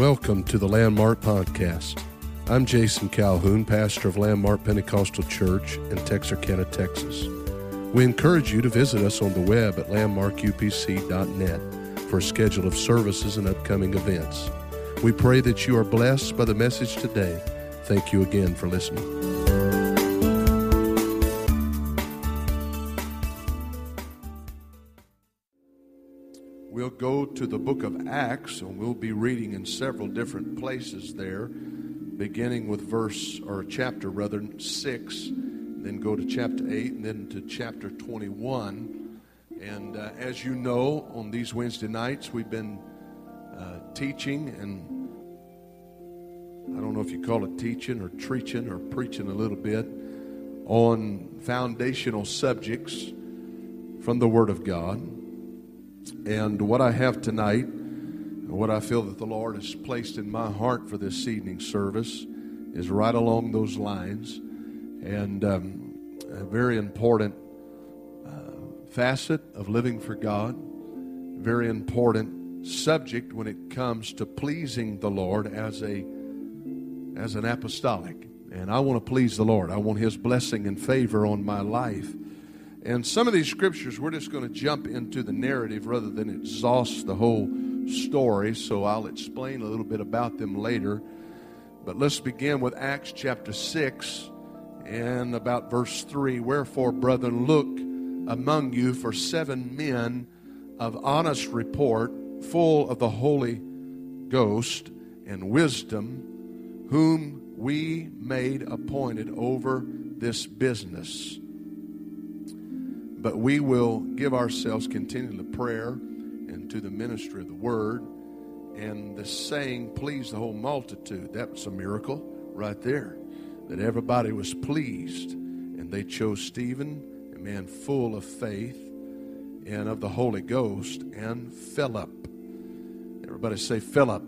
Welcome to the Landmark Podcast. I'm Jason Calhoun, pastor of Landmark Pentecostal Church in Texarkana, Texas. We encourage you to visit us on the web at landmarkupc.net for a schedule of services and upcoming events. We pray that you are blessed by the message today. Thank you again for listening. We'll go to the book of Acts, and we'll be reading in several different places there, beginning with verse, or chapter rather, 6, then go to chapter 8, and then to chapter 21. And uh, as you know, on these Wednesday nights, we've been uh, teaching, and I don't know if you call it teaching or preaching or preaching a little bit on foundational subjects from the Word of God. And what I have tonight, what I feel that the Lord has placed in my heart for this evening service, is right along those lines. And um, a very important uh, facet of living for God, very important subject when it comes to pleasing the Lord as a as an apostolic. And I want to please the Lord. I want his blessing and favor on my life. And some of these scriptures, we're just going to jump into the narrative rather than exhaust the whole story. So I'll explain a little bit about them later. But let's begin with Acts chapter 6 and about verse 3. Wherefore, brethren, look among you for seven men of honest report, full of the Holy Ghost and wisdom, whom we made appointed over this business but we will give ourselves continually to prayer and to the ministry of the word. And the saying pleased the whole multitude. That was a miracle right there. That everybody was pleased. And they chose Stephen, a man full of faith and of the Holy Ghost, and Philip. Everybody say Philip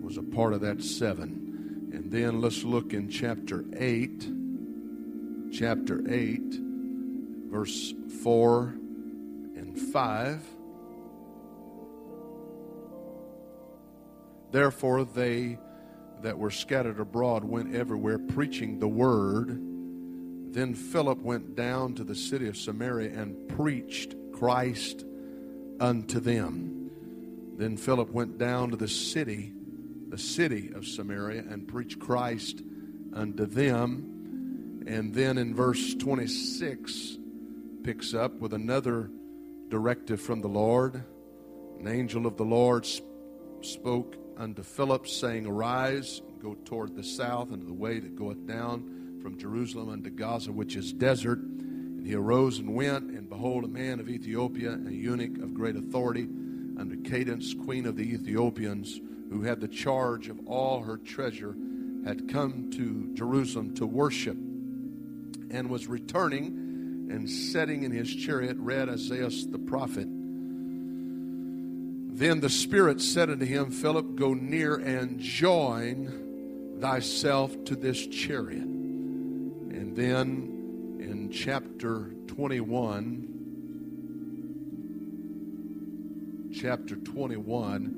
was a part of that seven. And then let's look in chapter 8. Chapter 8 verse 4 and 5. Therefore, they that were scattered abroad went everywhere preaching the word. Then Philip went down to the city of Samaria and preached Christ unto them. Then Philip went down to the city, the city of Samaria, and preached Christ unto them. And then in verse 26, picks up with another directive from the Lord. An angel of the Lord spoke unto Philip, saying, Arise, go toward the south, unto the way that goeth down from Jerusalem unto Gaza, which is desert. And he arose and went, and behold, a man of Ethiopia, a eunuch of great authority, under Candace, queen of the Ethiopians, who had the charge of all her treasure, had come to Jerusalem to worship, and was returning and sitting in his chariot read Isaiah the prophet. Then the Spirit said unto him, Philip, go near and join thyself to this chariot. And then in chapter 21, chapter 21,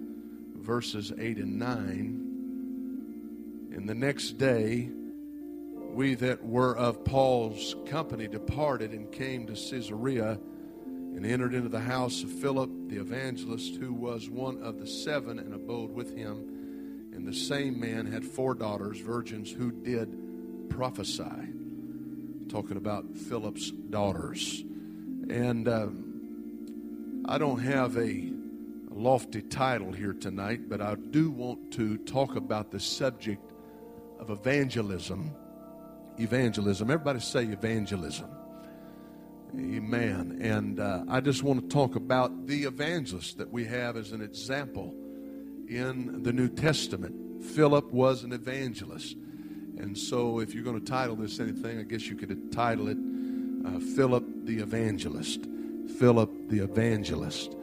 verses 8 and 9. And the next day, we that were of Paul's company departed and came to Caesarea and entered into the house of Philip the evangelist, who was one of the seven and abode with him. And the same man had four daughters, virgins, who did prophesy. Talking about Philip's daughters. And uh, I don't have a lofty title here tonight, but I do want to talk about the subject of evangelism evangelism. Everybody say evangelism. Amen. And uh, I just want to talk about the evangelist that we have as an example in the New Testament. Philip was an evangelist. And so, if you're going to title this anything, I guess you could title it uh, Philip the Evangelist. Philip the Evangelist.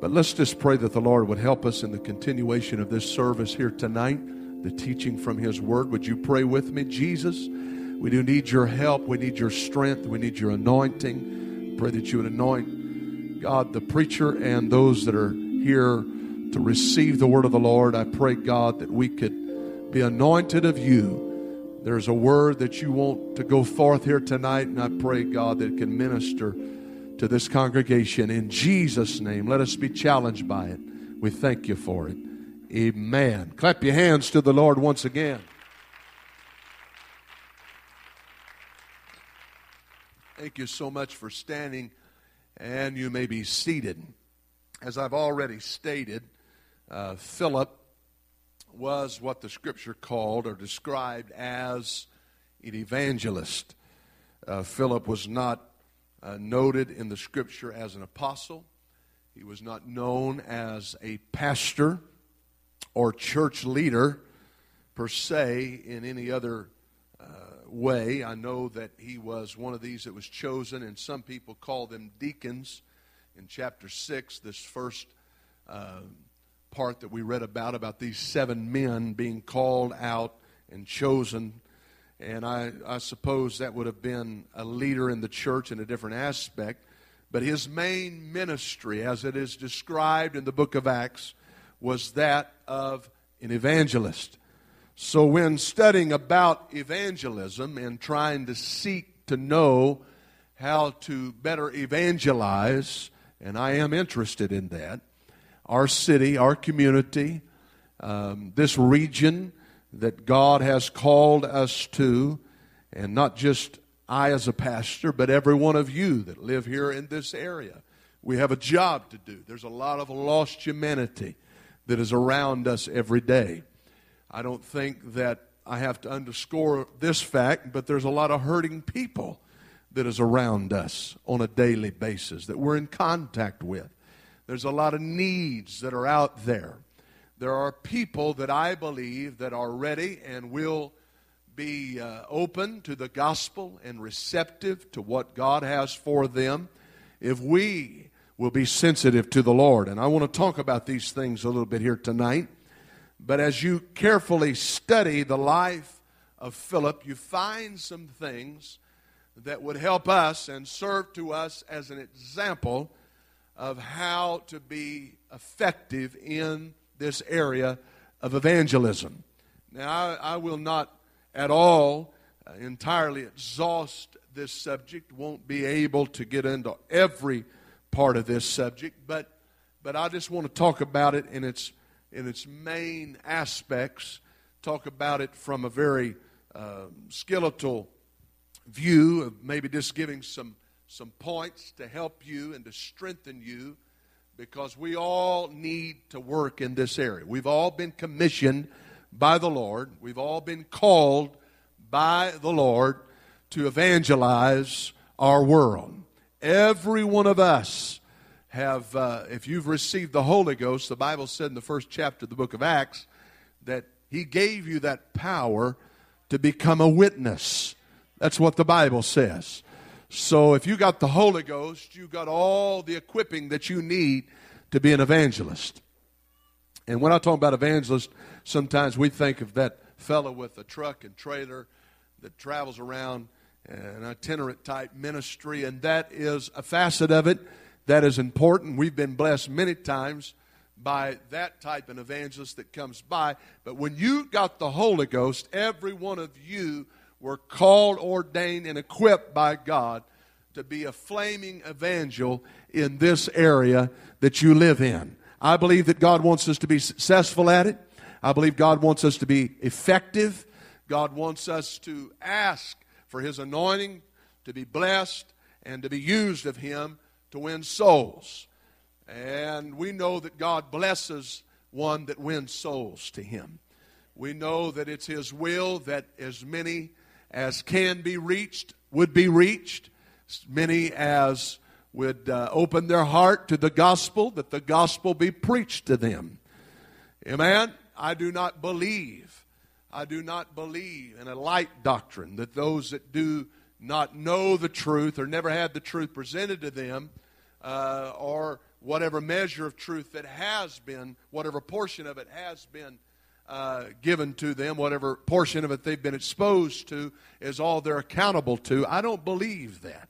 But let's just pray that the Lord would help us in the continuation of this service here tonight, the teaching from His Word. Would you pray with me? Jesus, we do need your help. We need your strength. We need your anointing. Pray that you would anoint, God, the preacher and those that are here to receive the word of the Lord. I pray, God, that we could be anointed of you. There's a word that you want to go forth here tonight, and I pray, God, that it can minister to this congregation. In Jesus' name, let us be challenged by it. We thank you for it. Amen. Clap your hands to the Lord once again. Thank you so much for standing, and you may be seated. As I've already stated, uh, Philip was what the scripture called or described as an evangelist. Uh, Philip was not uh, noted in the scripture as an apostle, he was not known as a pastor or church leader per se in any other way. I know that he was one of these that was chosen, and some people call them deacons. In chapter 6, this first uh, part that we read about, about these seven men being called out and chosen. And I, I suppose that would have been a leader in the church in a different aspect. But his main ministry, as it is described in the book of Acts, was that of an evangelist. So, when studying about evangelism and trying to seek to know how to better evangelize, and I am interested in that, our city, our community, um, this region that God has called us to, and not just I as a pastor, but every one of you that live here in this area. We have a job to do. There's a lot of lost humanity that is around us every day. I don't think that I have to underscore this fact, but there's a lot of hurting people that is around us on a daily basis that we're in contact with. There's a lot of needs that are out there. There are people that I believe that are ready and will be uh, open to the gospel and receptive to what God has for them if we will be sensitive to the Lord. And I want to talk about these things a little bit here tonight. But as you carefully study the life of Philip, you find some things that would help us and serve to us as an example of how to be effective in this area of evangelism. Now, I, I will not at all uh, entirely exhaust this subject, won't be able to get into every part of this subject, but, but I just want to talk about it in its in its main aspects, talk about it from a very uh, skeletal view of maybe just giving some, some points to help you and to strengthen you because we all need to work in this area. We've all been commissioned by the Lord, we've all been called by the Lord to evangelize our world. Every one of us have, uh, if you've received the Holy Ghost, the Bible said in the first chapter of the book of Acts that He gave you that power to become a witness. That's what the Bible says. So if you got the Holy Ghost, you got all the equipping that you need to be an evangelist. And when I talk about evangelist, sometimes we think of that fellow with a truck and trailer that travels around an itinerant type ministry, and that is a facet of it that is important. We've been blessed many times by that type of evangelist that comes by. But when you got the Holy Ghost, every one of you were called, ordained, and equipped by God to be a flaming evangel in this area that you live in. I believe that God wants us to be successful at it. I believe God wants us to be effective. God wants us to ask for His anointing, to be blessed, and to be used of Him to win souls. And we know that God blesses one that wins souls to Him. We know that it's His will that as many as can be reached would be reached, as many as would uh, open their heart to the gospel, that the gospel be preached to them. Amen? I do not believe, I do not believe in a light doctrine that those that do not know the truth or never had the truth presented to them, uh, or whatever measure of truth that has been, whatever portion of it has been uh, given to them, whatever portion of it they've been exposed to, is all they're accountable to. I don't believe that.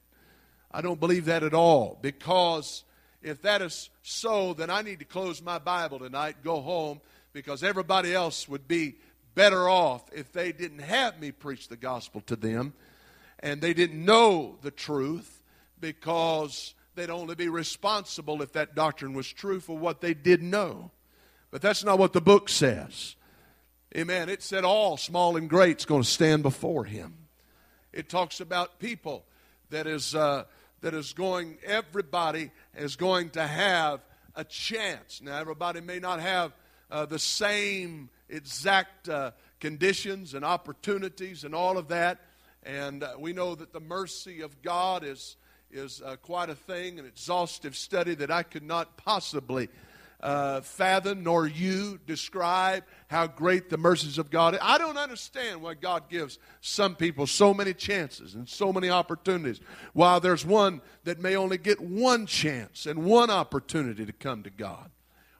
I don't believe that at all because if that is so, then I need to close my Bible tonight, go home, because everybody else would be better off if they didn't have me preach the gospel to them and they didn't know the truth because they'd only be responsible if that doctrine was true for what they did know. But that's not what the book says. Amen. It said all, small and great, is going to stand before him. It talks about people that is, uh, that is going, everybody is going to have a chance. Now, everybody may not have uh, the same exact uh, conditions and opportunities and all of that. And uh, we know that the mercy of God is, is uh, quite a thing, an exhaustive study that I could not possibly uh, fathom nor you describe how great the mercies of God. I don't understand why God gives some people so many chances and so many opportunities, while there's one that may only get one chance and one opportunity to come to God.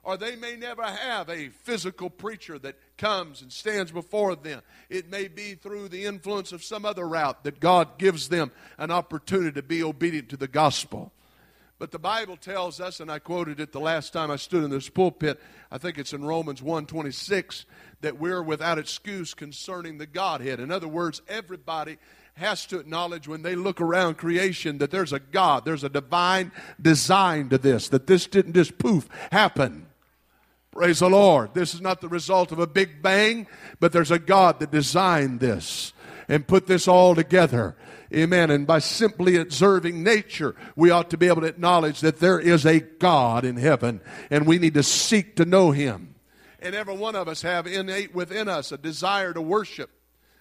Or they may never have a physical preacher that comes and stands before them. It may be through the influence of some other route that God gives them an opportunity to be obedient to the gospel. But the Bible tells us, and I quoted it the last time I stood in this pulpit, I think it's in Romans 1.26, that we're without excuse concerning the Godhead. In other words, everybody has to acknowledge when they look around creation that there's a God, there's a divine design to this, that this didn't just poof happen. Praise the Lord. This is not the result of a big bang, but there's a God that designed this and put this all together. Amen. And by simply observing nature, we ought to be able to acknowledge that there is a God in heaven and we need to seek to know Him. And every one of us have innate within us a desire to worship,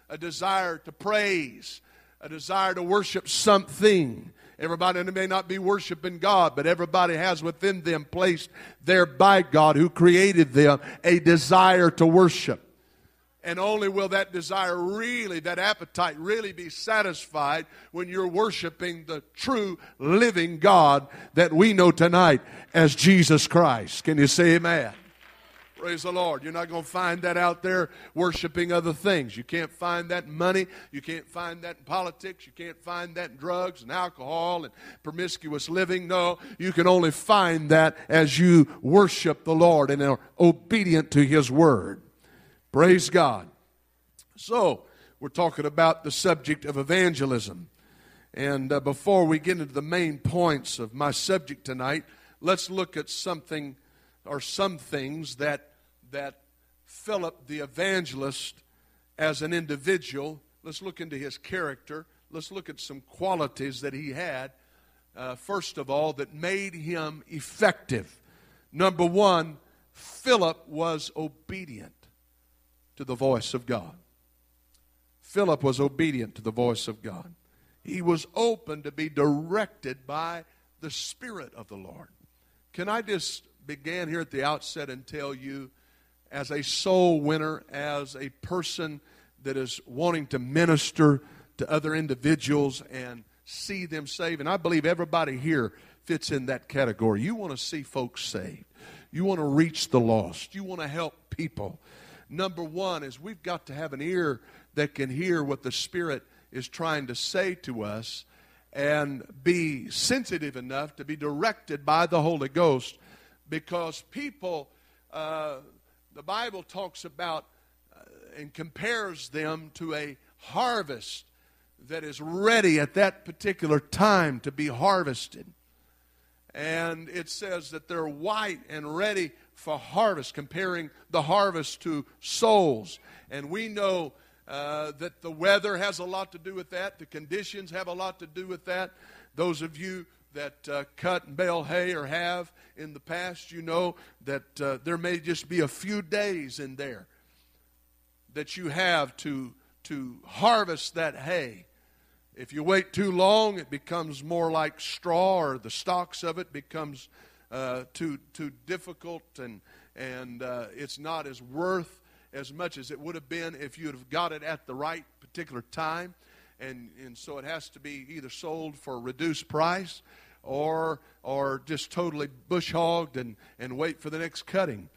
a desire to praise, a desire to worship something. Everybody may not be worshiping God, but everybody has within them placed there by God who created them a desire to worship. And only will that desire really, that appetite really be satisfied when you're worshiping the true living God that we know tonight as Jesus Christ. Can you say amen? Praise the Lord. You're not going to find that out there worshiping other things. You can't find that in money. You can't find that in politics. You can't find that in drugs and alcohol and promiscuous living. No, you can only find that as you worship the Lord and are obedient to His word. Praise God. So, we're talking about the subject of evangelism. And uh, before we get into the main points of my subject tonight, let's look at something or some things that, that Philip the evangelist as an individual, let's look into his character. Let's look at some qualities that he had, uh, first of all, that made him effective. Number one, Philip was obedient to the voice of God. Philip was obedient to the voice of God. He was open to be directed by the Spirit of the Lord. Can I just begin here at the outset and tell you, as a soul winner, as a person that is wanting to minister to other individuals and see them saved, and I believe everybody here fits in that category. You want to see folks saved, you want to reach the lost, you want to help people. Number one is we've got to have an ear that can hear what the Spirit is trying to say to us and be sensitive enough to be directed by the Holy Ghost because people, uh, the Bible talks about uh, and compares them to a harvest that is ready at that particular time to be harvested. And it says that they're white and ready for harvest, comparing the harvest to souls. And we know uh, that the weather has a lot to do with that, the conditions have a lot to do with that. Those of you that uh, cut and bale hay or have in the past, you know that uh, there may just be a few days in there that you have to, to harvest that hay. If you wait too long, it becomes more like straw, or the stalks of it becomes uh, too too difficult, and and uh, it's not as worth as much as it would have been if you'd have got it at the right particular time, and and so it has to be either sold for a reduced price, or or just totally bush hogged and and wait for the next cutting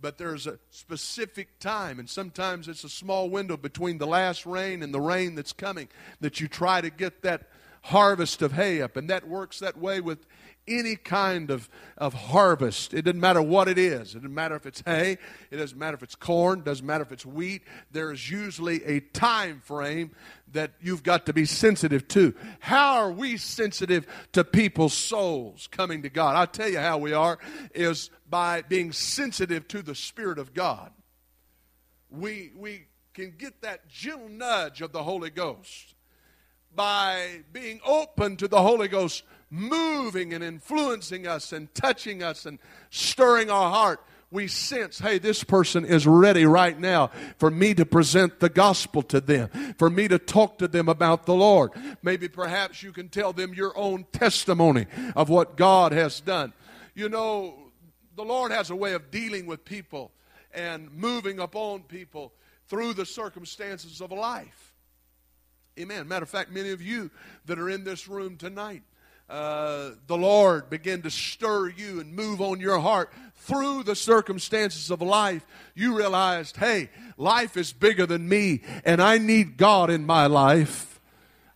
but there's a specific time, and sometimes it's a small window between the last rain and the rain that's coming that you try to get that harvest of hay up. And that works that way with any kind of, of harvest. It doesn't matter what it is. It doesn't matter if it's hay. It doesn't matter if it's corn. It doesn't matter if it's wheat. There is usually a time frame that you've got to be sensitive to. How are we sensitive to people's souls coming to God? I'll tell you how we are is by being sensitive to the Spirit of God. We, we can get that gentle nudge of the Holy Ghost by being open to the Holy Ghost moving and influencing us and touching us and stirring our heart, we sense, hey, this person is ready right now for me to present the gospel to them, for me to talk to them about the Lord. Maybe perhaps you can tell them your own testimony of what God has done. You know, the Lord has a way of dealing with people and moving upon people through the circumstances of life. Amen. Matter of fact, many of you that are in this room tonight, uh, the Lord begin to stir you and move on your heart through the circumstances of life, you realized, hey, life is bigger than me, and I need God in my life.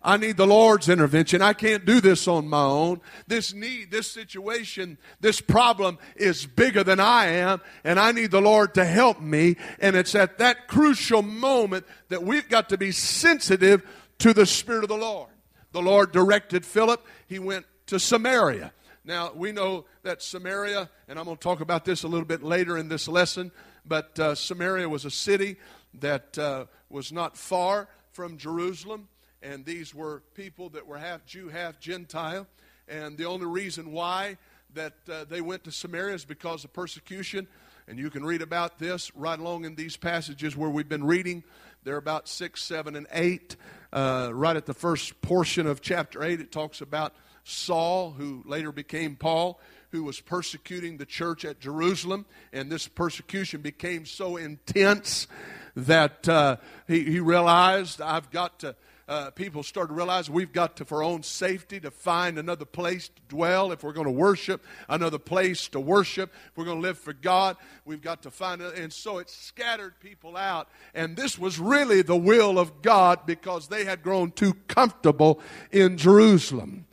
I need the Lord's intervention. I can't do this on my own. This need, this situation, this problem is bigger than I am, and I need the Lord to help me. And it's at that crucial moment that we've got to be sensitive to the Spirit of the Lord. The Lord directed Philip, he went to Samaria. Now, we know that Samaria, and I'm going to talk about this a little bit later in this lesson, but uh, Samaria was a city that uh, was not far from Jerusalem, and these were people that were half Jew, half Gentile. And the only reason why that uh, they went to Samaria is because of persecution. And you can read about this right along in these passages where we've been reading. They're about 6, 7, and 8. Uh, right at the first portion of chapter 8, it talks about Saul, who later became Paul, who was persecuting the church at Jerusalem. And this persecution became so intense that uh, he, he realized, I've got to uh, people started to realize we've got to, for our own safety, to find another place to dwell. If we're going to worship, another place to worship. If we're going to live for God, we've got to find it. And so it scattered people out. And this was really the will of God because they had grown too comfortable in Jerusalem.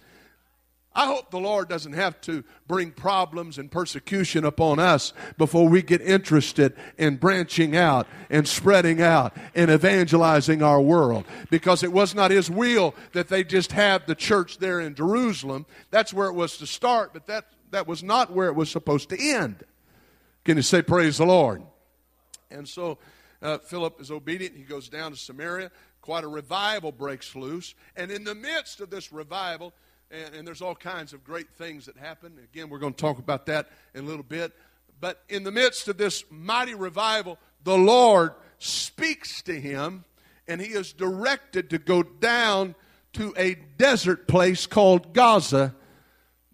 I hope the Lord doesn't have to bring problems and persecution upon us before we get interested in branching out and spreading out and evangelizing our world. Because it was not His will that they just have the church there in Jerusalem. That's where it was to start, but that, that was not where it was supposed to end. Can you say, Praise the Lord? And so uh, Philip is obedient. He goes down to Samaria. Quite a revival breaks loose. And in the midst of this revival, and, and there's all kinds of great things that happen. Again, we're going to talk about that in a little bit. But in the midst of this mighty revival, the Lord speaks to him, and he is directed to go down to a desert place called Gaza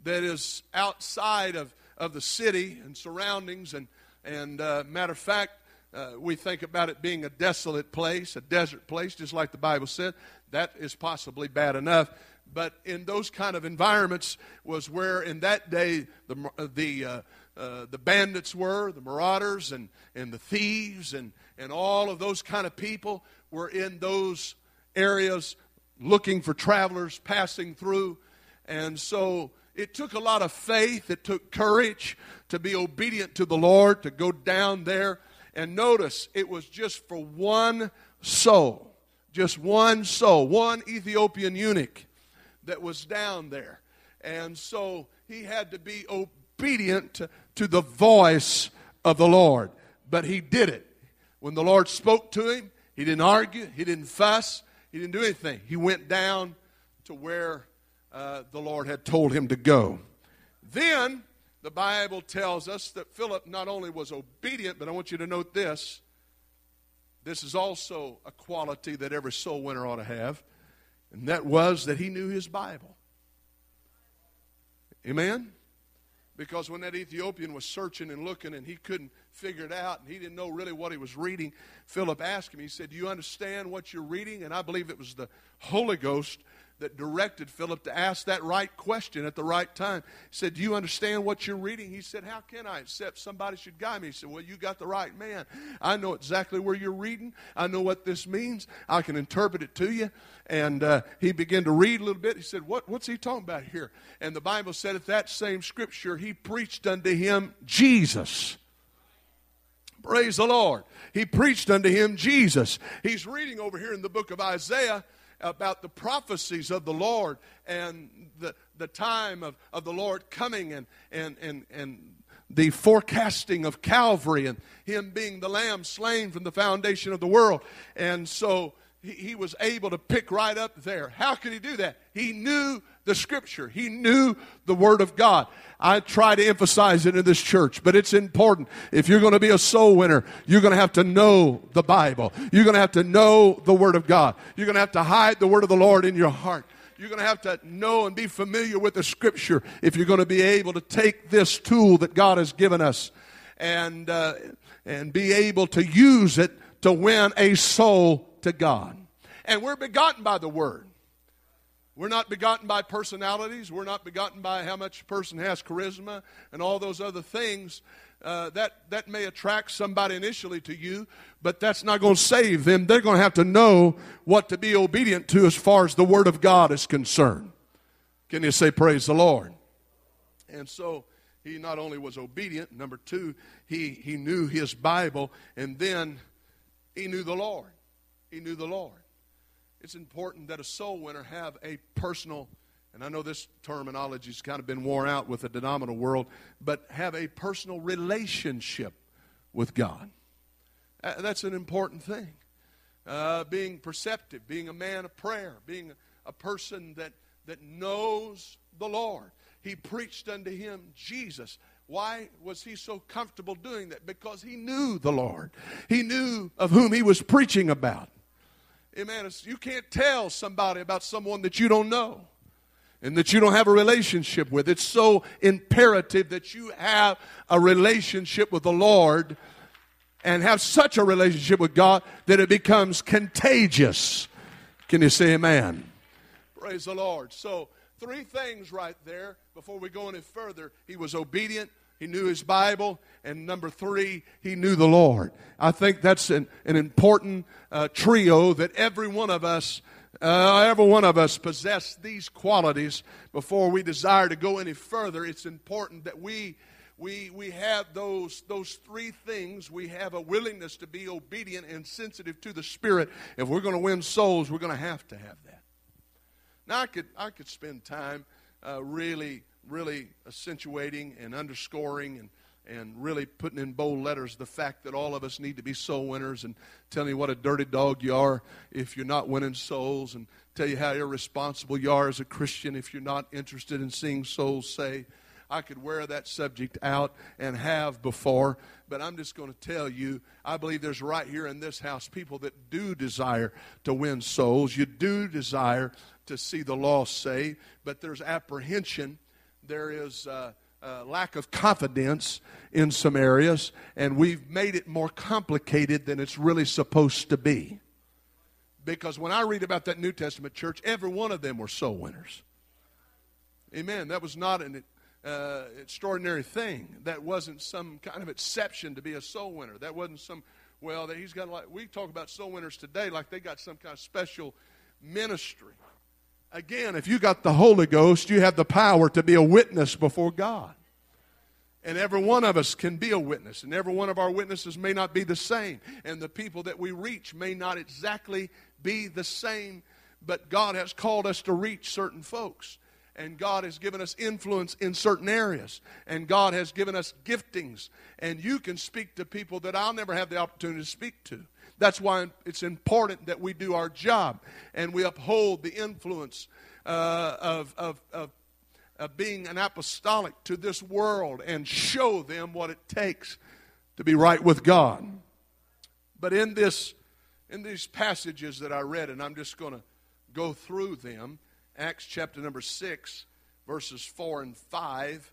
that is outside of, of the city and surroundings. And, and uh, matter of fact, uh, we think about it being a desolate place, a desert place, just like the Bible said. That is possibly bad enough but in those kind of environments was where in that day the, uh, the, uh, uh, the bandits were, the marauders and, and the thieves and, and all of those kind of people were in those areas looking for travelers passing through. And so it took a lot of faith, it took courage to be obedient to the Lord, to go down there. And notice, it was just for one soul, just one soul, one Ethiopian eunuch that was down there. And so he had to be obedient to, to the voice of the Lord. But he did it. When the Lord spoke to him, he didn't argue, he didn't fuss, he didn't do anything. He went down to where uh, the Lord had told him to go. Then the Bible tells us that Philip not only was obedient, but I want you to note this. This is also a quality that every soul winner ought to have and that was that he knew his Bible. Amen? Because when that Ethiopian was searching and looking and he couldn't figure it out and he didn't know really what he was reading, Philip asked him, he said, Do you understand what you're reading? And I believe it was the Holy Ghost that directed Philip to ask that right question at the right time. He said, Do you understand what you're reading? He said, How can I, except somebody should guide me? He said, Well, you got the right man. I know exactly where you're reading. I know what this means. I can interpret it to you. And uh, he began to read a little bit. He said, what, What's he talking about here? And the Bible said, at that same scripture, he preached unto him Jesus. Praise the Lord. He preached unto him Jesus. He's reading over here in the book of Isaiah about the prophecies of the Lord and the, the time of, of the Lord coming and, and, and, and the forecasting of Calvary and Him being the Lamb slain from the foundation of the world. And so he, he was able to pick right up there. How could he do that? He knew the Scripture, he knew the Word of God. I try to emphasize it in this church, but it's important. If you're going to be a soul winner, you're going to have to know the Bible. You're going to have to know the Word of God. You're going to have to hide the Word of the Lord in your heart. You're going to have to know and be familiar with the Scripture if you're going to be able to take this tool that God has given us and, uh, and be able to use it to win a soul to God. And we're begotten by the Word. We're not begotten by personalities. We're not begotten by how much a person has charisma and all those other things. Uh, that, that may attract somebody initially to you, but that's not going to save them. They're going to have to know what to be obedient to as far as the Word of God is concerned. Can you say, Praise the Lord? And so he not only was obedient, number two, he, he knew his Bible, and then he knew the Lord. He knew the Lord it's important that a soul winner have a personal, and I know this terminology has kind of been worn out with the denominational world, but have a personal relationship with God. Uh, that's an important thing. Uh, being perceptive, being a man of prayer, being a person that, that knows the Lord. He preached unto him Jesus. Why was he so comfortable doing that? Because he knew the Lord. He knew of whom he was preaching about. Amen. You can't tell somebody about someone that you don't know and that you don't have a relationship with. It's so imperative that you have a relationship with the Lord and have such a relationship with God that it becomes contagious. Can you say amen? Praise the Lord. So, three things right there before we go any further. He was obedient, he knew his Bible. And number three, he knew the Lord. I think that's an, an important uh, trio that every one of us, uh, every one of us possess these qualities before we desire to go any further. It's important that we we, we have those, those three things. We have a willingness to be obedient and sensitive to the Spirit. If we're going to win souls, we're going to have to have that. Now, I could, I could spend time uh, really really accentuating and underscoring and, and really putting in bold letters the fact that all of us need to be soul winners and telling you what a dirty dog you are if you're not winning souls and tell you how irresponsible you are as a Christian if you're not interested in seeing souls say. I could wear that subject out and have before, but I'm just going to tell you I believe there's right here in this house people that do desire to win souls. You do desire to see the lost saved, but there's apprehension there is a, a lack of confidence in some areas, and we've made it more complicated than it's really supposed to be. Because when I read about that New Testament church, every one of them were soul winners. Amen. That was not an uh, extraordinary thing. That wasn't some kind of exception to be a soul winner. That wasn't some, well, that he's got like, we talk about soul winners today like they got some kind of special ministry. Again, if you got the Holy Ghost, you have the power to be a witness before God. And every one of us can be a witness, and every one of our witnesses may not be the same, and the people that we reach may not exactly be the same, but God has called us to reach certain folks. And God has given us influence in certain areas. And God has given us giftings. And you can speak to people that I'll never have the opportunity to speak to. That's why it's important that we do our job and we uphold the influence uh, of, of, of, of being an apostolic to this world and show them what it takes to be right with God. But in this in these passages that I read, and I'm just going to go through them, Acts chapter number 6, verses 4 and 5.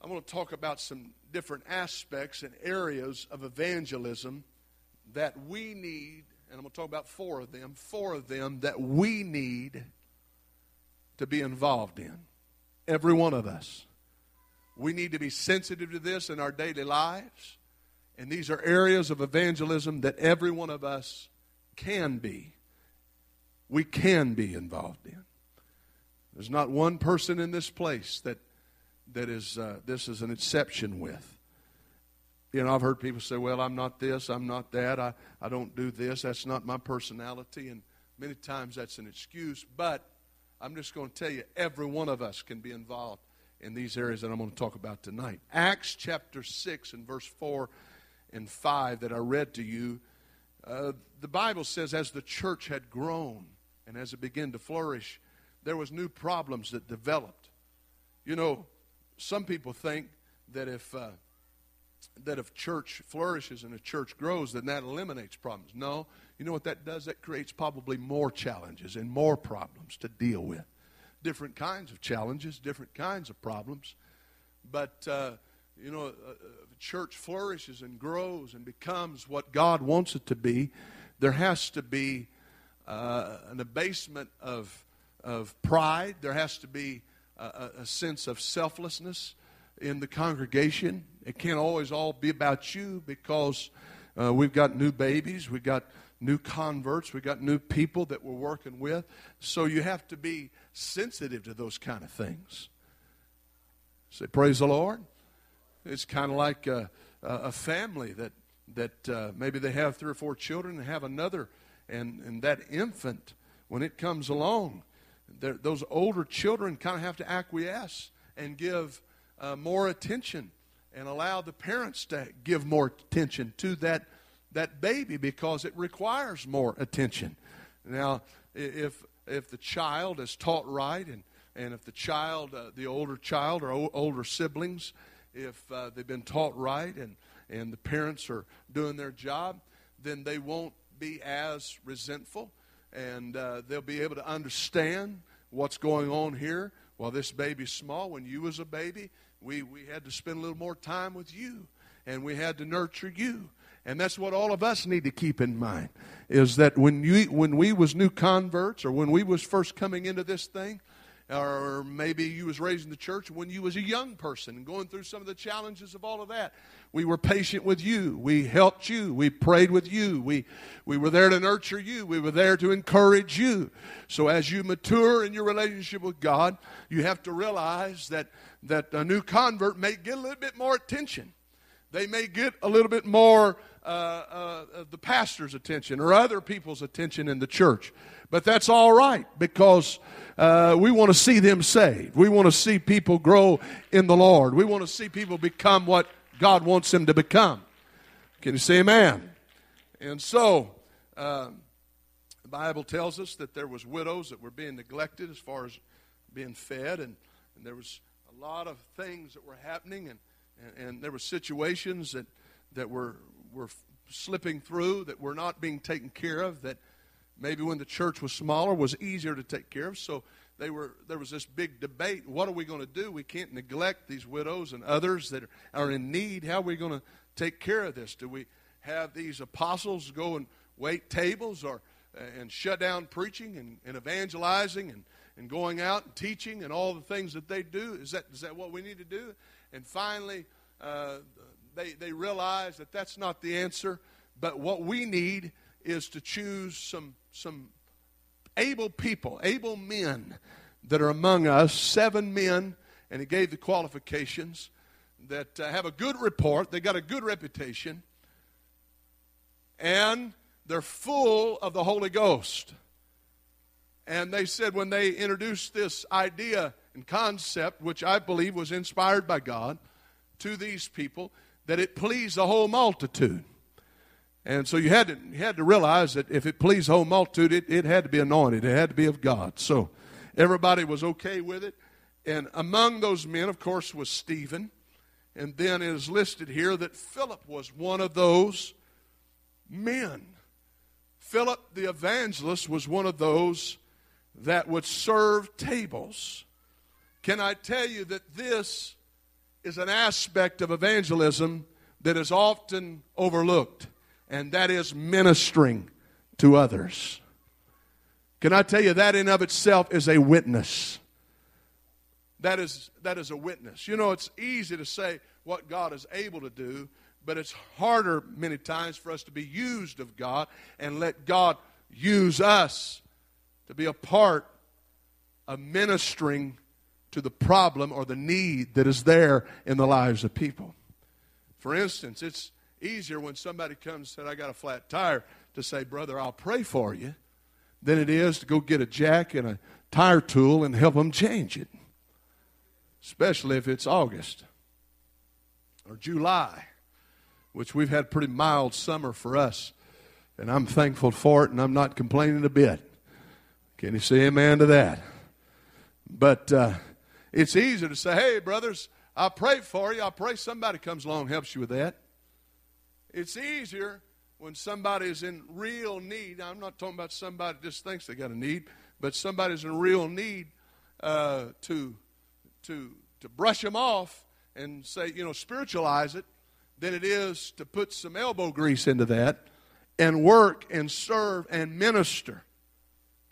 I'm going to talk about some different aspects and areas of evangelism that we need, and I'm going to talk about four of them, four of them that we need to be involved in. Every one of us. We need to be sensitive to this in our daily lives. And these are areas of evangelism that every one of us can be. We can be involved in. There's not one person in this place that, that is, uh, this is an exception with. You know, I've heard people say, well, I'm not this, I'm not that, I, I don't do this, that's not my personality. And many times that's an excuse. But I'm just going to tell you, every one of us can be involved in these areas that I'm going to talk about tonight. Acts chapter 6 and verse 4 and 5 that I read to you, uh, the Bible says, as the church had grown and as it began to flourish, there was new problems that developed. You know, some people think that if uh, that if church flourishes and a church grows, then that eliminates problems. No, you know what that does? That creates probably more challenges and more problems to deal with. Different kinds of challenges, different kinds of problems. But, uh, you know, a, a church flourishes and grows and becomes what God wants it to be. There has to be uh, an abasement of, of pride, there has to be a, a sense of selflessness in the congregation. It can't always all be about you because uh, we've got new babies, we've got new converts, we've got new people that we're working with. So you have to be sensitive to those kind of things. Say, praise the Lord. It's kind of like a, a family that, that uh, maybe they have three or four children and have another, and, and that infant, when it comes along, those older children kind of have to acquiesce and give uh, more attention and allow the parents to give more attention to that that baby because it requires more attention. Now, if if the child is taught right and and if the child, uh, the older child or o- older siblings, if uh, they've been taught right and and the parents are doing their job, then they won't be as resentful and uh, they'll be able to understand what's going on here. While this baby's small, when you was a baby, we, we had to spend a little more time with you and we had to nurture you. And that's what all of us need to keep in mind is that when you when we was new converts or when we was first coming into this thing or maybe you was raised in the church when you was a young person and going through some of the challenges of all of that. We were patient with you. We helped you. We prayed with you. We we were there to nurture you. We were there to encourage you. So as you mature in your relationship with god you have to realize that that a new convert may get a little bit more attention. They may get a little bit more uh, uh, the pastor's attention or other people's attention in the church. But that's all right because uh, we want to see them saved. We want to see people grow in the Lord. We want to see people become what God wants them to become. Can you say amen? And so, uh, the Bible tells us that there was widows that were being neglected as far as being fed, and, and there was a lot of things that were happening, and and, and there were situations that, that were, were slipping through that were not being taken care of that maybe when the church was smaller was easier to take care of. So they were there was this big debate what are we going to do? We can't neglect these widows and others that are in need. How are we going to take care of this? Do we have these apostles go and wait tables or and shut down preaching and, and evangelizing and, and going out and teaching and all the things that they do? Is that is that what we need to do? And finally, uh, they, they realize that that's not the answer. But what we need is to choose some, some able people, able men that are among us, seven men, and he gave the qualifications that uh, have a good report, they got a good reputation, and they're full of the Holy Ghost. And they said when they introduced this idea and concept, which I believe was inspired by God, to these people, that it pleased the whole multitude. And so you had to, you had to realize that if it pleased the whole multitude, it, it had to be anointed. It had to be of God. So everybody was okay with it. And among those men, of course, was Stephen. And then it is listed here that Philip was one of those men. Philip the evangelist was one of those that would serve tables. Can I tell you that this is an aspect of evangelism that is often overlooked, and that is ministering to others. Can I tell you that in of itself is a witness? that is, that is a witness. You know, it's easy to say what God is able to do, but it's harder many times for us to be used of God and let God use us to be a part of ministering to the problem or the need that is there in the lives of people. For instance, it's easier when somebody comes and said, I got a flat tire, to say, Brother, I'll pray for you, than it is to go get a jack and a tire tool and help them change it. Especially if it's August or July, which we've had pretty mild summer for us. And I'm thankful for it, and I'm not complaining a bit. Can you say amen to that? But uh, it's easy to say, hey, brothers, I pray for you. I pray somebody comes along and helps you with that. It's easier when somebody is in real need. I'm not talking about somebody just thinks they got a need, but somebody's in real need uh, to, to, to brush them off and say, you know, spiritualize it, than it is to put some elbow grease into that and work and serve and minister.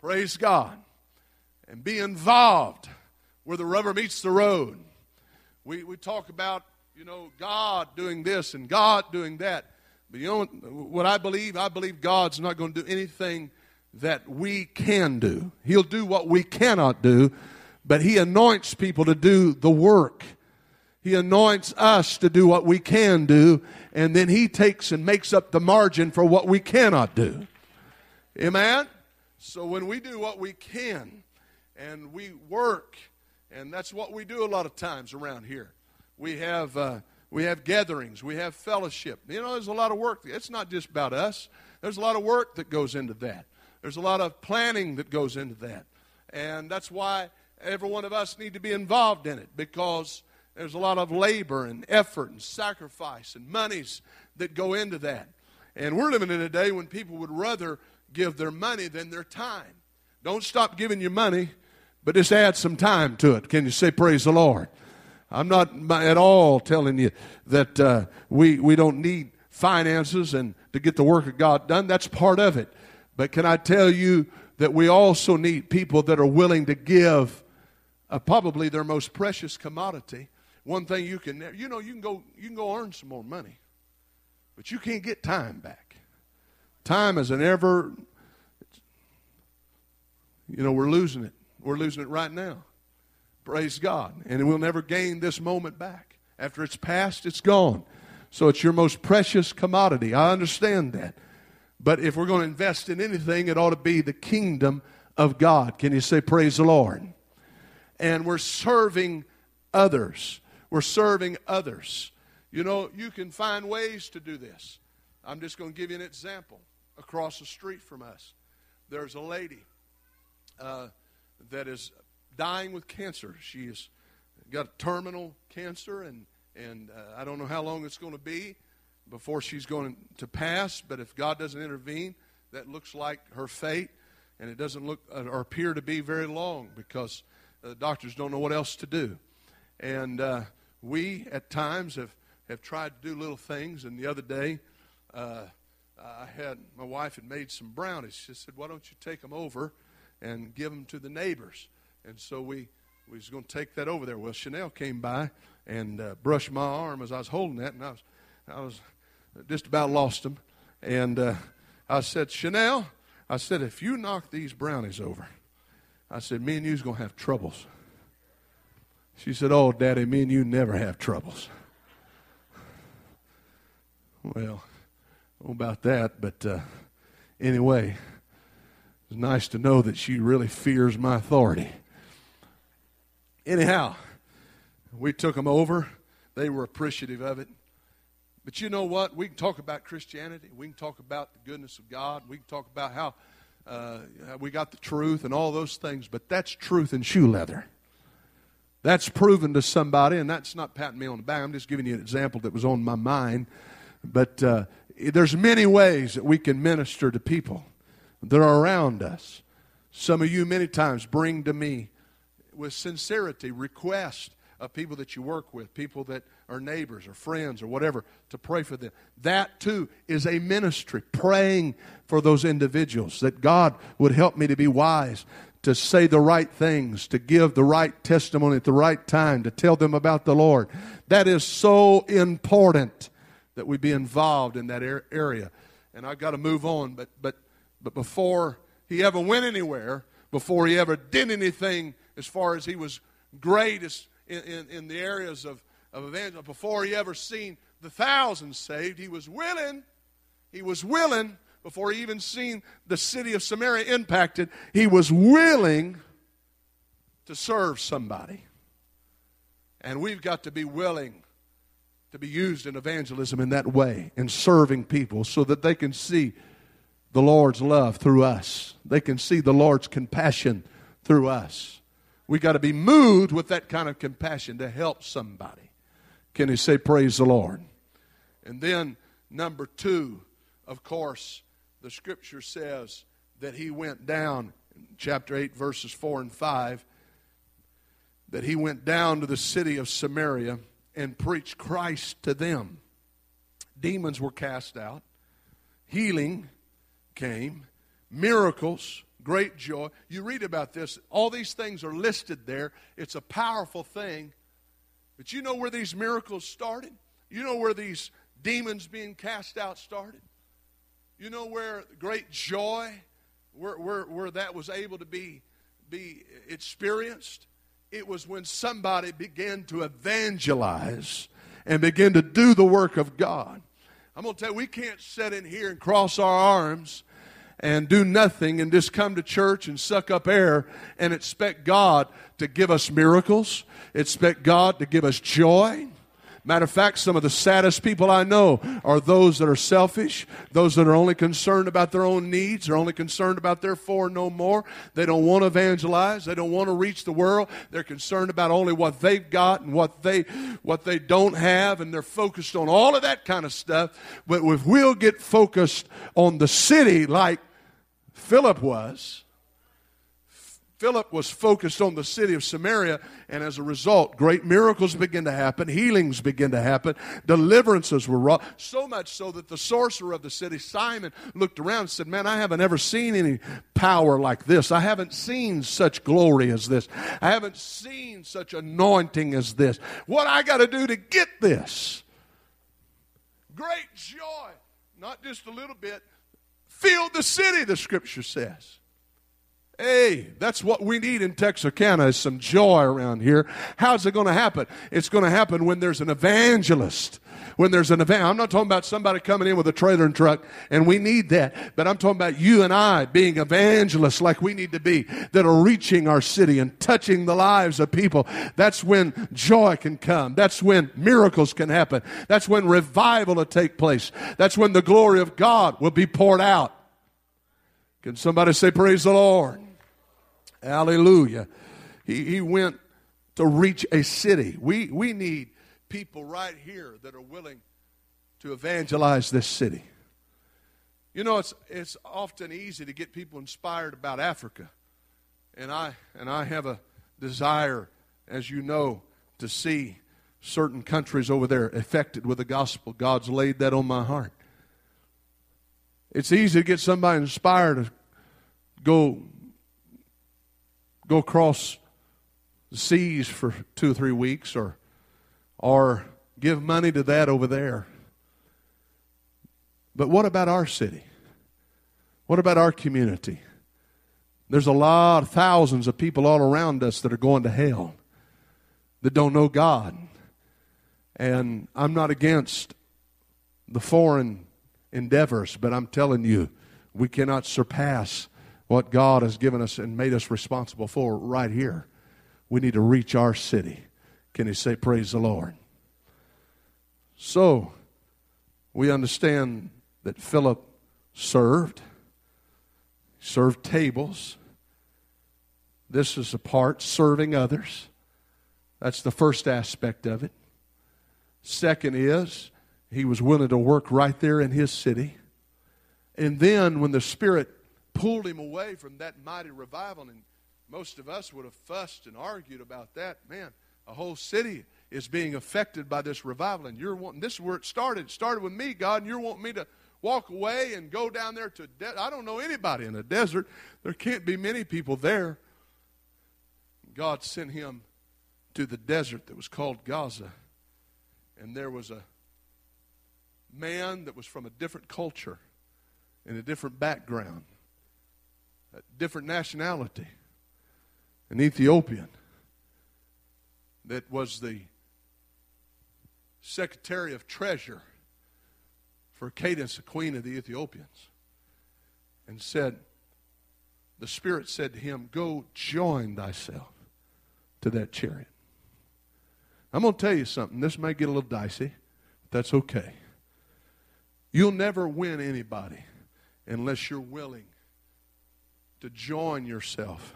Praise God. And be involved where the rubber meets the road. We, we talk about, you know, God doing this and God doing that. But you know what I believe? I believe God's not going to do anything that we can do. He'll do what we cannot do, but He anoints people to do the work. He anoints us to do what we can do, and then He takes and makes up the margin for what we cannot do. Amen? So when we do what we can and we work, and that's what we do a lot of times around here, we have. Uh, we have gatherings, we have fellowship. You know, there's a lot of work. It's not just about us. There's a lot of work that goes into that. There's a lot of planning that goes into that. And that's why every one of us need to be involved in it because there's a lot of labor and effort and sacrifice and monies that go into that. And we're living in a day when people would rather give their money than their time. Don't stop giving your money, but just add some time to it. Can you say, Praise the Lord? I'm not at all telling you that uh, we, we don't need finances and to get the work of God done. That's part of it. But can I tell you that we also need people that are willing to give uh, probably their most precious commodity one thing you can you know you can go you can go earn some more money, but you can't get time back. Time is an ever you know we're losing it. We're losing it right now. Praise God. And we'll never gain this moment back. After it's past, it's gone. So it's your most precious commodity. I understand that. But if we're going to invest in anything, it ought to be the kingdom of God. Can you say, Praise the Lord? And we're serving others. We're serving others. You know, you can find ways to do this. I'm just going to give you an example. Across the street from us, there's a lady uh, that is dying with cancer. She has got terminal cancer, and, and uh, I don't know how long it's going to be before she's going to pass, but if God doesn't intervene, that looks like her fate, and it doesn't look uh, or appear to be very long because the doctors don't know what else to do. And uh, we, at times, have, have tried to do little things. And the other day, uh, I had my wife had made some brownies. She said, "Why don't you take them over and give them to the neighbors?" And so we we was going to take that over there. Well, Chanel came by and uh, brushed my arm as I was holding that, and I was I was just about lost him. And uh, I said, Chanel, I said, if you knock these brownies over, I said, me and you's going to have troubles. She said, Oh, Daddy, me and you never have troubles. Well, about that, but uh, anyway, it's nice to know that she really fears my authority. Anyhow, we took them over. They were appreciative of it. But you know what? We can talk about Christianity. We can talk about the goodness of God. We can talk about how uh, we got the truth and all those things. But that's truth in shoe leather. That's proven to somebody, and that's not patting me on the back. I'm just giving you an example that was on my mind. But uh, there's many ways that we can minister to people that are around us. Some of you, many times, bring to me with sincerity request of people that you work with, people that are neighbors or friends or whatever, to pray for them. That too is a ministry, praying for those individuals, that God would help me to be wise to say the right things, to give the right testimony at the right time, to tell them about the Lord. That is so important that we be involved in that area. And I've got to move on, but but but before he ever went anywhere, before he ever did anything as far as he was greatest in, in, in the areas of, of evangelism, before he ever seen the thousands saved, he was willing, he was willing before he even seen the city of Samaria impacted, he was willing to serve somebody. And we've got to be willing to be used in evangelism in that way, in serving people, so that they can see the Lord's love through us. They can see the Lord's compassion through us. We got to be moved with that kind of compassion to help somebody. Can you say, Praise the Lord? And then, number two, of course, the scripture says that he went down, chapter 8, verses 4 and 5, that he went down to the city of Samaria and preached Christ to them. Demons were cast out, healing came, miracles, great joy. You read about this, all these things are listed there. It's a powerful thing. But you know where these miracles started? You know where these demons being cast out started? You know where great joy, where, where, where that was able to be, be experienced? It was when somebody began to evangelize and begin to do the work of God. I'm going to tell you, we can't sit in here and cross our arms and do nothing and just come to church and suck up air and expect God to give us miracles, expect God to give us joy, Matter of fact, some of the saddest people I know are those that are selfish, those that are only concerned about their own needs, they're only concerned about their four no more. They don't want to evangelize, they don't want to reach the world. They're concerned about only what they've got and what they what they don't have, and they're focused on all of that kind of stuff. But if we'll get focused on the city like Philip was, Philip was focused on the city of Samaria, and as a result, great miracles began to happen, healings began to happen, deliverances were wrought. So much so that the sorcerer of the city, Simon, looked around and said, Man, I haven't ever seen any power like this. I haven't seen such glory as this. I haven't seen such anointing as this. What I got to do to get this? Great joy, not just a little bit, filled the city, the scripture says. Hey, that's what we need in Texarkana is some joy around here. How's it going to happen? It's going to happen when there's an evangelist. When there's an event, I'm not talking about somebody coming in with a trailer and truck, and we need that. But I'm talking about you and I being evangelists like we need to be, that are reaching our city and touching the lives of people. That's when joy can come. That's when miracles can happen. That's when revival will take place. That's when the glory of God will be poured out. Can somebody say, Praise the Lord? Hallelujah. He, he went to reach a city. We, we need people right here that are willing to evangelize this city. You know, it's, it's often easy to get people inspired about Africa. And I, and I have a desire, as you know, to see certain countries over there affected with the gospel. God's laid that on my heart. It's easy to get somebody inspired to go go across the seas for two or three weeks or or give money to that over there. But what about our city? What about our community? There's a lot of thousands of people all around us that are going to hell that don't know God. And I'm not against the foreign endeavors, but I'm telling you, we cannot surpass what God has given us and made us responsible for right here. We need to reach our city. Can you say, Praise the Lord? So, we understand that Philip served, served tables. This is a part, serving others. That's the first aspect of it. Second is, he was willing to work right there in his city. And then, when the Spirit pulled him away from that mighty revival. And most of us would have fussed and argued about that. Man, a whole city is being affected by this revival, and you're wanting this is where it started. It started with me, God, and you're wanting me to walk away and go down there to de- I don't know anybody in a desert. There can't be many people there. God sent him to the desert that was called Gaza. And there was a man that was from a different culture and a different background, different nationality, an Ethiopian that was the secretary of treasure for Candace, the queen of the Ethiopians, and said, The Spirit said to him, Go join thyself to that chariot. I'm going to tell you something. This may get a little dicey, but that's okay. You'll never win anybody unless you're willing to join yourself.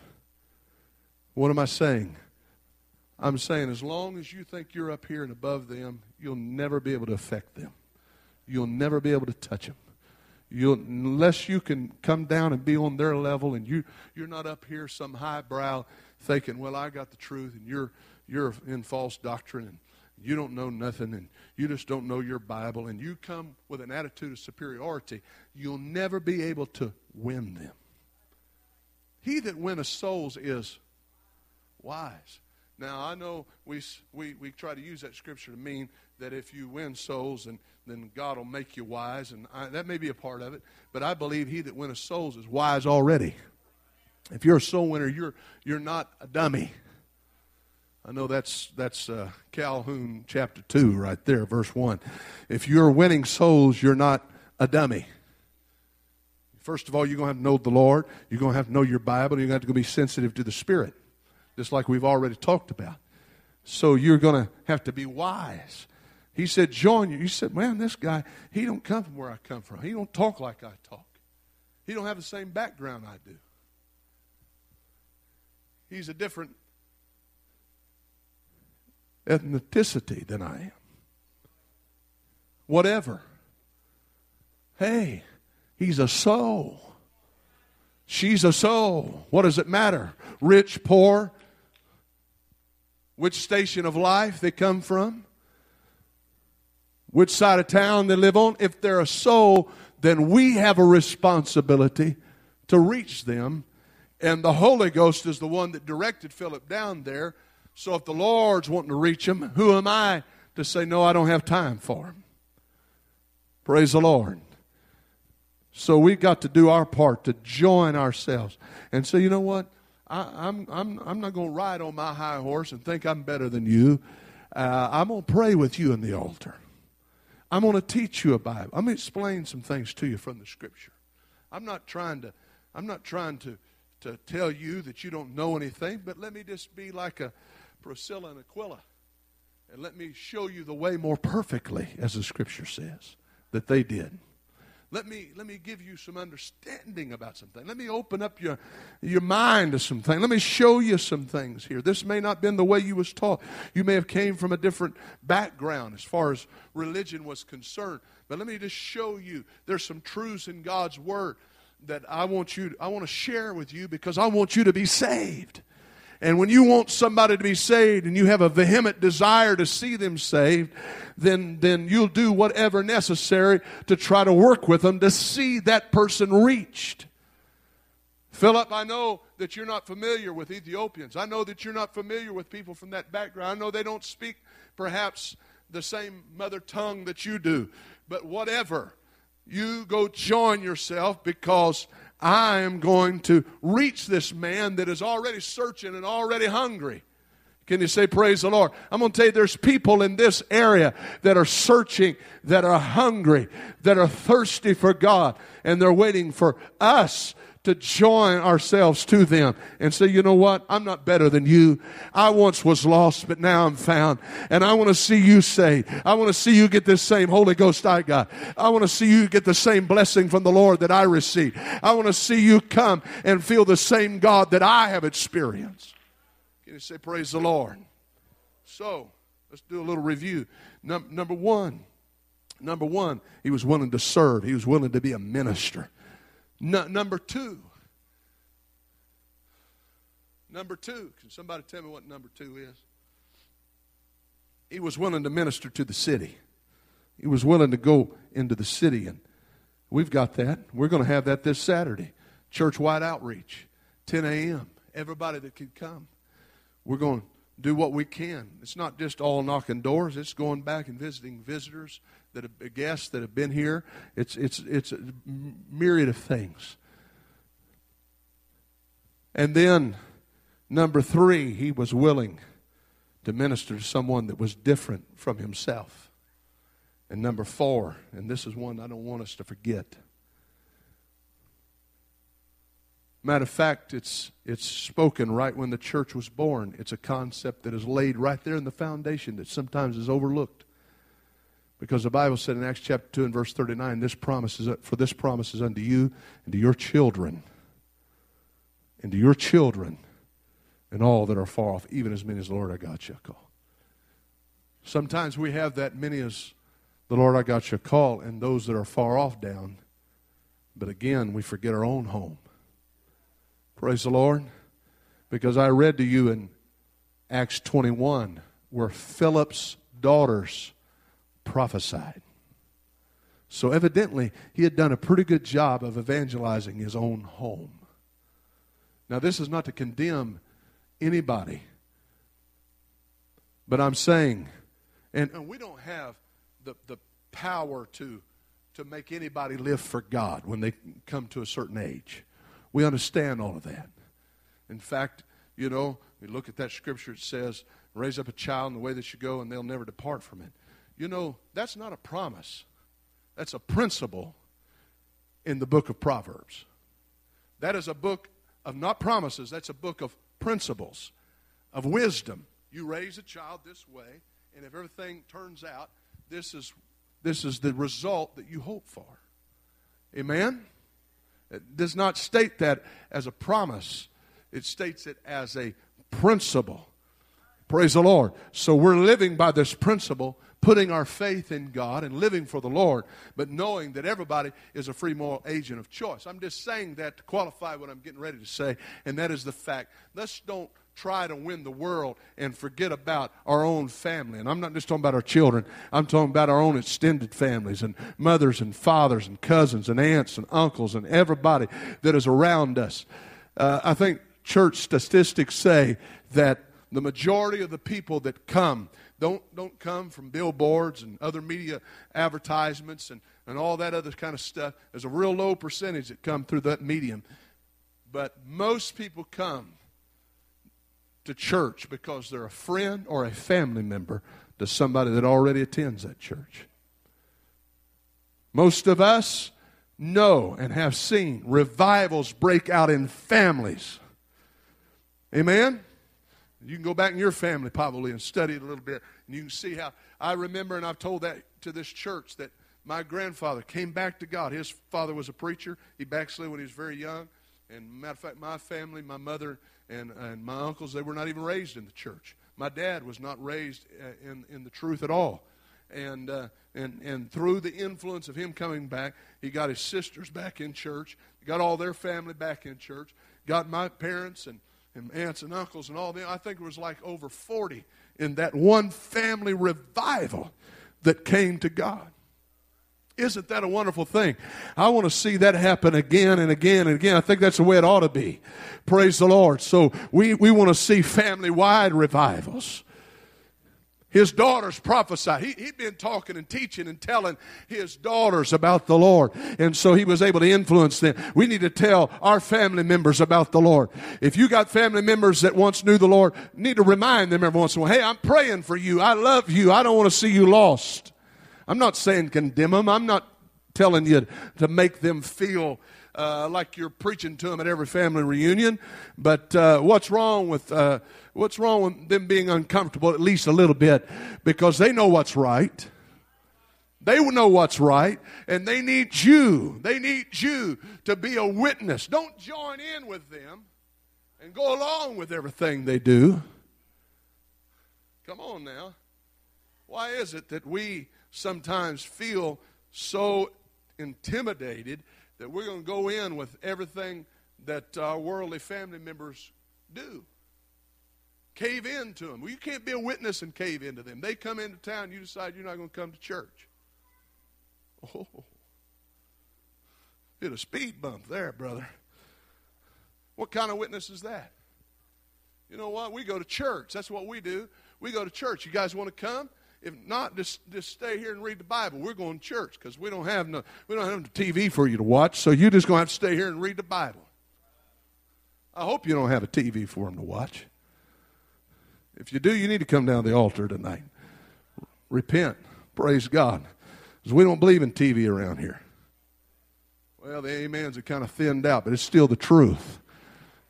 What am I saying? I'm saying as long as you think you're up here and above them, you'll never be able to affect them. You'll never be able to touch them. You'll, unless you can come down and be on their level and you, you're not up here some highbrow thinking, well, I got the truth and you're, you're in false doctrine and you don't know nothing and you just don't know your Bible and you come with an attitude of superiority, you'll never be able to win them. He that winneth souls is wise. Now, I know we, we, we try to use that scripture to mean that if you win souls, and, then God will make you wise, and I, that may be a part of it, but I believe he that winneth souls is wise already. If you're a soul winner, you're, you're not a dummy. I know that's, that's uh, Calhoun chapter 2 right there, verse 1. If you're winning souls, you're not a dummy. First of all, you're going to have to know the Lord. You're going to have to know your Bible. You're going to have to be sensitive to the Spirit just like we've already talked about. So you're going to have to be wise. He said, join you. He said, man, this guy, he don't come from where I come from. He don't talk like I talk. He don't have the same background I do. He's a different ethnicity than I am. Whatever. Hey, he's a soul. She's a soul. What does it matter? Rich, poor, which station of life they come from, which side of town they live on. If they're a soul, then we have a responsibility to reach them. And the Holy Ghost is the one that directed Philip down there. So if the Lord's wanting to reach them, who am I to say, no, I don't have time for them? Praise the Lord. So we've got to do our part to join ourselves and say, you know what? I, am I'm, I'm, I'm not going to ride on my high horse and think I'm better than you. Uh, I'm going to pray with you in the altar. I'm going to teach you a Bible. I'm going to explain some things to you from the Scripture. I'm not trying to, I'm not trying to, to tell you that you don't know anything, but let me just be like a Priscilla and Aquila, and let me show you the way more perfectly, as the Scripture says, that they did. Let me, let me give you some understanding about something. Let me open up your, your mind to some things. Let me show you some things here. This may not have been the way you was taught. You may have came from a different background as far as religion was concerned. But let me just show you there's some truths in God's Word that I want you I want to share with you because I want you to be saved. And when you want somebody to be saved and you have a vehement desire to see them saved, then, then you'll do whatever necessary to try to work with them to see that person reached. Philip, I know that you're not familiar with Ethiopians. I know that you're not familiar with people from that background. I know they don't speak perhaps the same mother tongue that you do. But whatever, you go join yourself because I am going to reach this man that is already searching and already hungry. Can you say, Praise the Lord? I'm going to tell you, there's people in this area that are searching, that are hungry, that are thirsty for God, and they're waiting for us to join ourselves to them and say, you know what? I'm not better than you. I once was lost, but now I'm found. And I want to see you saved. I want to see you get this same Holy Ghost I got. I want to see you get the same blessing from the Lord that I received. I want to see you come and feel the same God that I have experienced. Can you say, Praise the Lord? So, let's do a little review. Num- number one, number one, he was willing to serve, he was willing to be a minister. Number two. Number two. Can somebody tell me what number two is? He was willing to minister to the city. He was willing to go into the city, and we've got that. We're going to have that this Saturday. Church wide outreach, 10 a.m. Everybody that could come. we're going to do what we can. It's not just all knocking doors, it's going back and visiting visitors that have guests that have been here. It's it's it's a myriad of things. And then number 3, he was willing to minister to someone that was different from himself. And number 4, and this is one I don't want us to forget. Matter of fact, it's, it's spoken right when the church was born. It's a concept that is laid right there in the foundation that sometimes is overlooked. Because the Bible said in Acts chapter 2 and verse 39, this promise is, for this promise is unto you and to your children, and to your children, and all that are far off, even as many as the Lord our God shall call. Sometimes we have that many as the Lord our God shall call, and those that are far off down. But again, we forget our own home. Praise the Lord. Because I read to you in Acts 21 where Philip's daughters prophesied. So evidently, he had done a pretty good job of evangelizing his own home. Now, this is not to condemn anybody, but I'm saying, and, and we don't have the, the power to, to make anybody live for God when they come to a certain age. We understand all of that. In fact, you know, we look at that scripture, it says, raise up a child in the way they should go, and they'll never depart from it. You know, that's not a promise, that's a principle in the book of Proverbs. That is a book of not promises, that's a book of principles, of wisdom. You raise a child this way, and if everything turns out, this is, this is the result that you hope for. Amen? It does not state that as a promise, it states it as a principle. Praise the Lord. So we're living by this principle, putting our faith in God and living for the Lord, but knowing that everybody is a free moral agent of choice. I'm just saying that to qualify what I'm getting ready to say, and that is the fact. Let's don't try to win the world and forget about our own family. And I'm not just talking about our children, I'm talking about our own extended families and mothers and fathers and cousins and aunts and uncles and everybody that is around us. Uh, I think church statistics say that the majority of the people that come don't, don't come from billboards and other media advertisements and, and all that other kind of stuff. There's a real low percentage that come through that medium. But most people come to church because they're a friend or a family member to somebody that already attends that church. Most of us know and have seen revivals break out in families. Amen? You can go back in your family probably and study it a little bit, and you can see how. I remember, and I've told that to this church, that my grandfather came back to God. His father was a preacher. He backslid when he was very young. And matter of fact, my family, my mother and, and my uncles, they were not even raised in the church. My dad was not raised uh, in, in the truth at all. And, uh, and, and through the influence of him coming back, he got his sisters back in church, got all their family back in church, got my parents and, and aunts and uncles and all them. I think it was like over 40 in that one family revival that came to God. Isn't that a wonderful thing? I want to see that happen again and again and again. I think that's the way it ought to be. Praise the Lord. So we, we want to see family wide revivals. His daughters prophesied. He, he'd been talking and teaching and telling his daughters about the Lord. And so he was able to influence them. We need to tell our family members about the Lord. If you got family members that once knew the Lord, need to remind them every once in a while, hey, I'm praying for you. I love you. I don't want to see you lost. I'm not saying condemn them. I'm not telling you to make them feel uh, like you're preaching to them at every family reunion. But uh, what's wrong with uh, what's wrong with them being uncomfortable at least a little bit because they know what's right. They know what's right, and they need you. They need you to be a witness. Don't join in with them and go along with everything they do. Come on now. Why is it that we sometimes feel so intimidated that we're going to go in with everything that our worldly family members do. Cave in to them. Well, you can't be a witness and cave into them. They come into town, you decide you're not going to come to church. Oh, hit a speed bump there, brother. What kind of witness is that? You know what? We go to church. That's what we do. We go to church. You guys want to come? If not, just just stay here and read the Bible. We're going to church because we don't have no we don't have the TV for you to watch. So you're just going to have to stay here and read the Bible. I hope you don't have a TV for them to watch. If you do, you need to come down to the altar tonight. Repent. Praise God. Because we don't believe in TV around here. Well, the amens are kind of thinned out, but it's still the truth.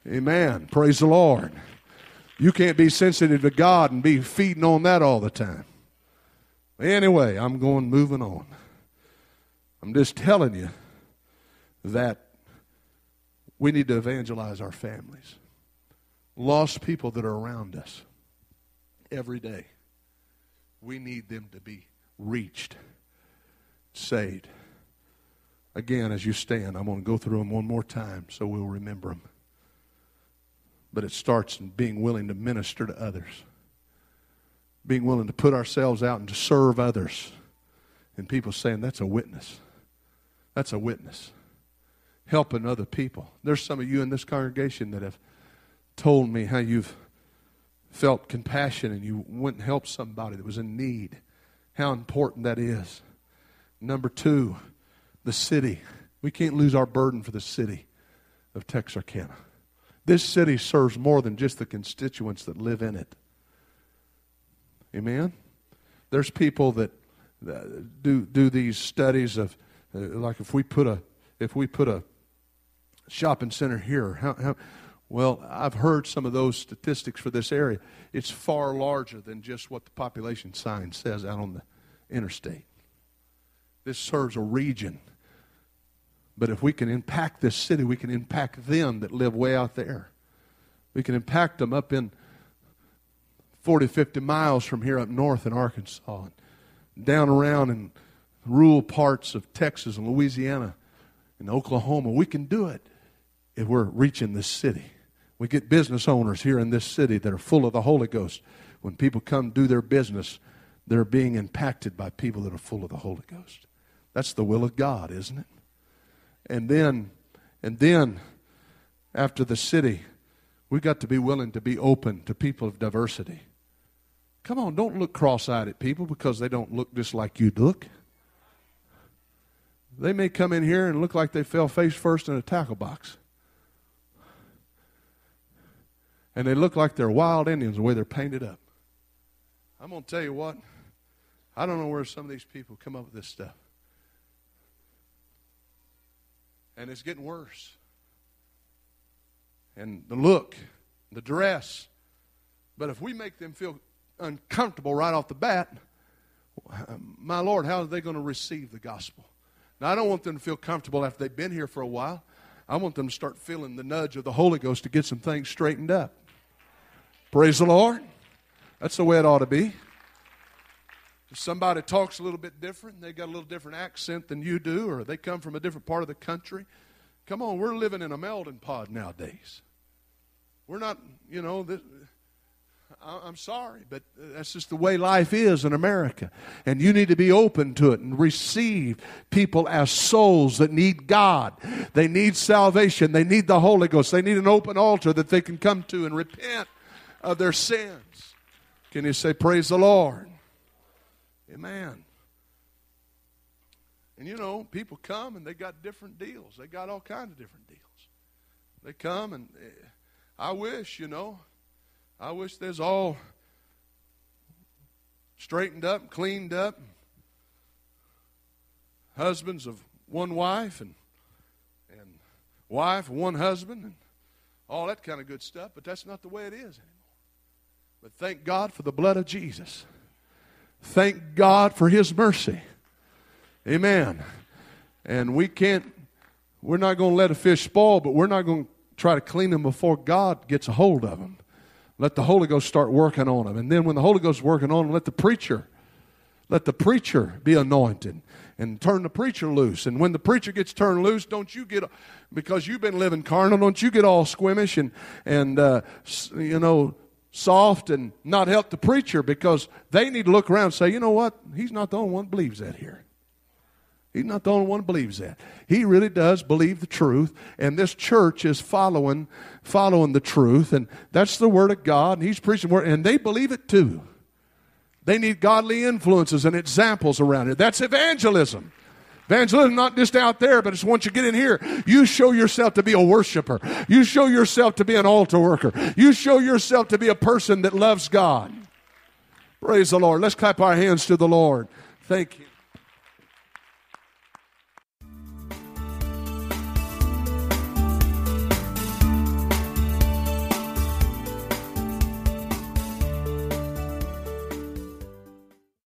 Amen. Praise the Lord. You can't be sensitive to God and be feeding on that all the time. Anyway, I'm going moving on. I'm just telling you that we need to evangelize our families. Lost people that are around us every day. We need them to be reached, saved. Again, as you stand, I'm going to go through them one more time so we'll remember them. But it starts in being willing to minister to others, being willing to put ourselves out and to serve others. And people saying, that's a witness. That's a witness. Helping other people. There's some of you in this congregation that have told me how you've felt compassion and you went and helped somebody that was in need. How important that is. Number two, the city. We can't lose our burden for the city of Texarkana. This city serves more than just the constituents that live in it. Amen? There's people that do, do these studies of, uh, like if we put a, if we put a shopping center here, how, how, well, I've heard some of those statistics for this area. It's far larger than just what the population sign says out on the interstate. This serves a region. But if we can impact this city, we can impact them that live way out there. We can impact them up in 40, 50 miles from here up north in Arkansas, and down around in rural parts of Texas and Louisiana and Oklahoma. We can do it if we're reaching this city. We get business owners here in this city that are full of the Holy Ghost. When people come do their business, they're being impacted by people that are full of the Holy Ghost. That's the will of God, isn't it? And then, and then, after the city, we got to be willing to be open to people of diversity. Come on, don't look cross eyed at people because they don't look just like you look. They may come in here and look like they fell face first in a tackle box. And they look like they're wild Indians the way they're painted up. I'm going to tell you what, I don't know where some of these people come up with this stuff. And it's getting worse. And the look, the dress. But if we make them feel uncomfortable right off the bat, my Lord, how are they going to receive the gospel? Now, I don't want them to feel comfortable after they've been here for a while. I want them to start feeling the nudge of the Holy Ghost to get some things straightened up. Praise the Lord. That's the way it ought to be. If somebody talks a little bit different, they got a little different accent than you do, or they come from a different part of the country. Come on, we're living in a melting pot nowadays. We're not, you know, this, I'm sorry, but that's just the way life is in America. And you need to be open to it and receive people as souls that need God. They need salvation. They need the Holy Ghost. They need an open altar that they can come to and repent of their sins. Can you say, Praise the Lord? Amen. And you know, people come and they got different deals. They got all kinds of different deals. They come and eh, I wish, you know, I wish there's all straightened up, cleaned up. Husbands of one wife and and wife one husband and all that kind of good stuff, but that's not the way it is anymore. But thank God for the blood of Jesus. Thank God for His mercy. Amen. And we can't, we're not going to let a fish spoil, but we're not going to try to clean them before God gets a hold of them. Let the Holy Ghost start working on them. And then when the Holy Ghost is working on them, let the preacher, let the preacher be anointed and turn the preacher loose. And when the preacher gets turned loose, don't you get, because you've been living carnal, don't you get all squeamish and, and uh, you know, soft and not help the preacher because they need to look around and say, you know what? He's not the only one believes that here. He's not the only one believes that. He really does believe the truth, and this church is following following the truth, and that's the word of God, and he's preaching word, and they believe it too. They need godly influences and examples around it. That's evangelism. Evangelism not just out there, but it's once you get in here, you show yourself to be a worshiper. You show yourself to be an altar worker. You show yourself to be a person that loves God. Praise the Lord. Let's clap our hands to the Lord. Thank you.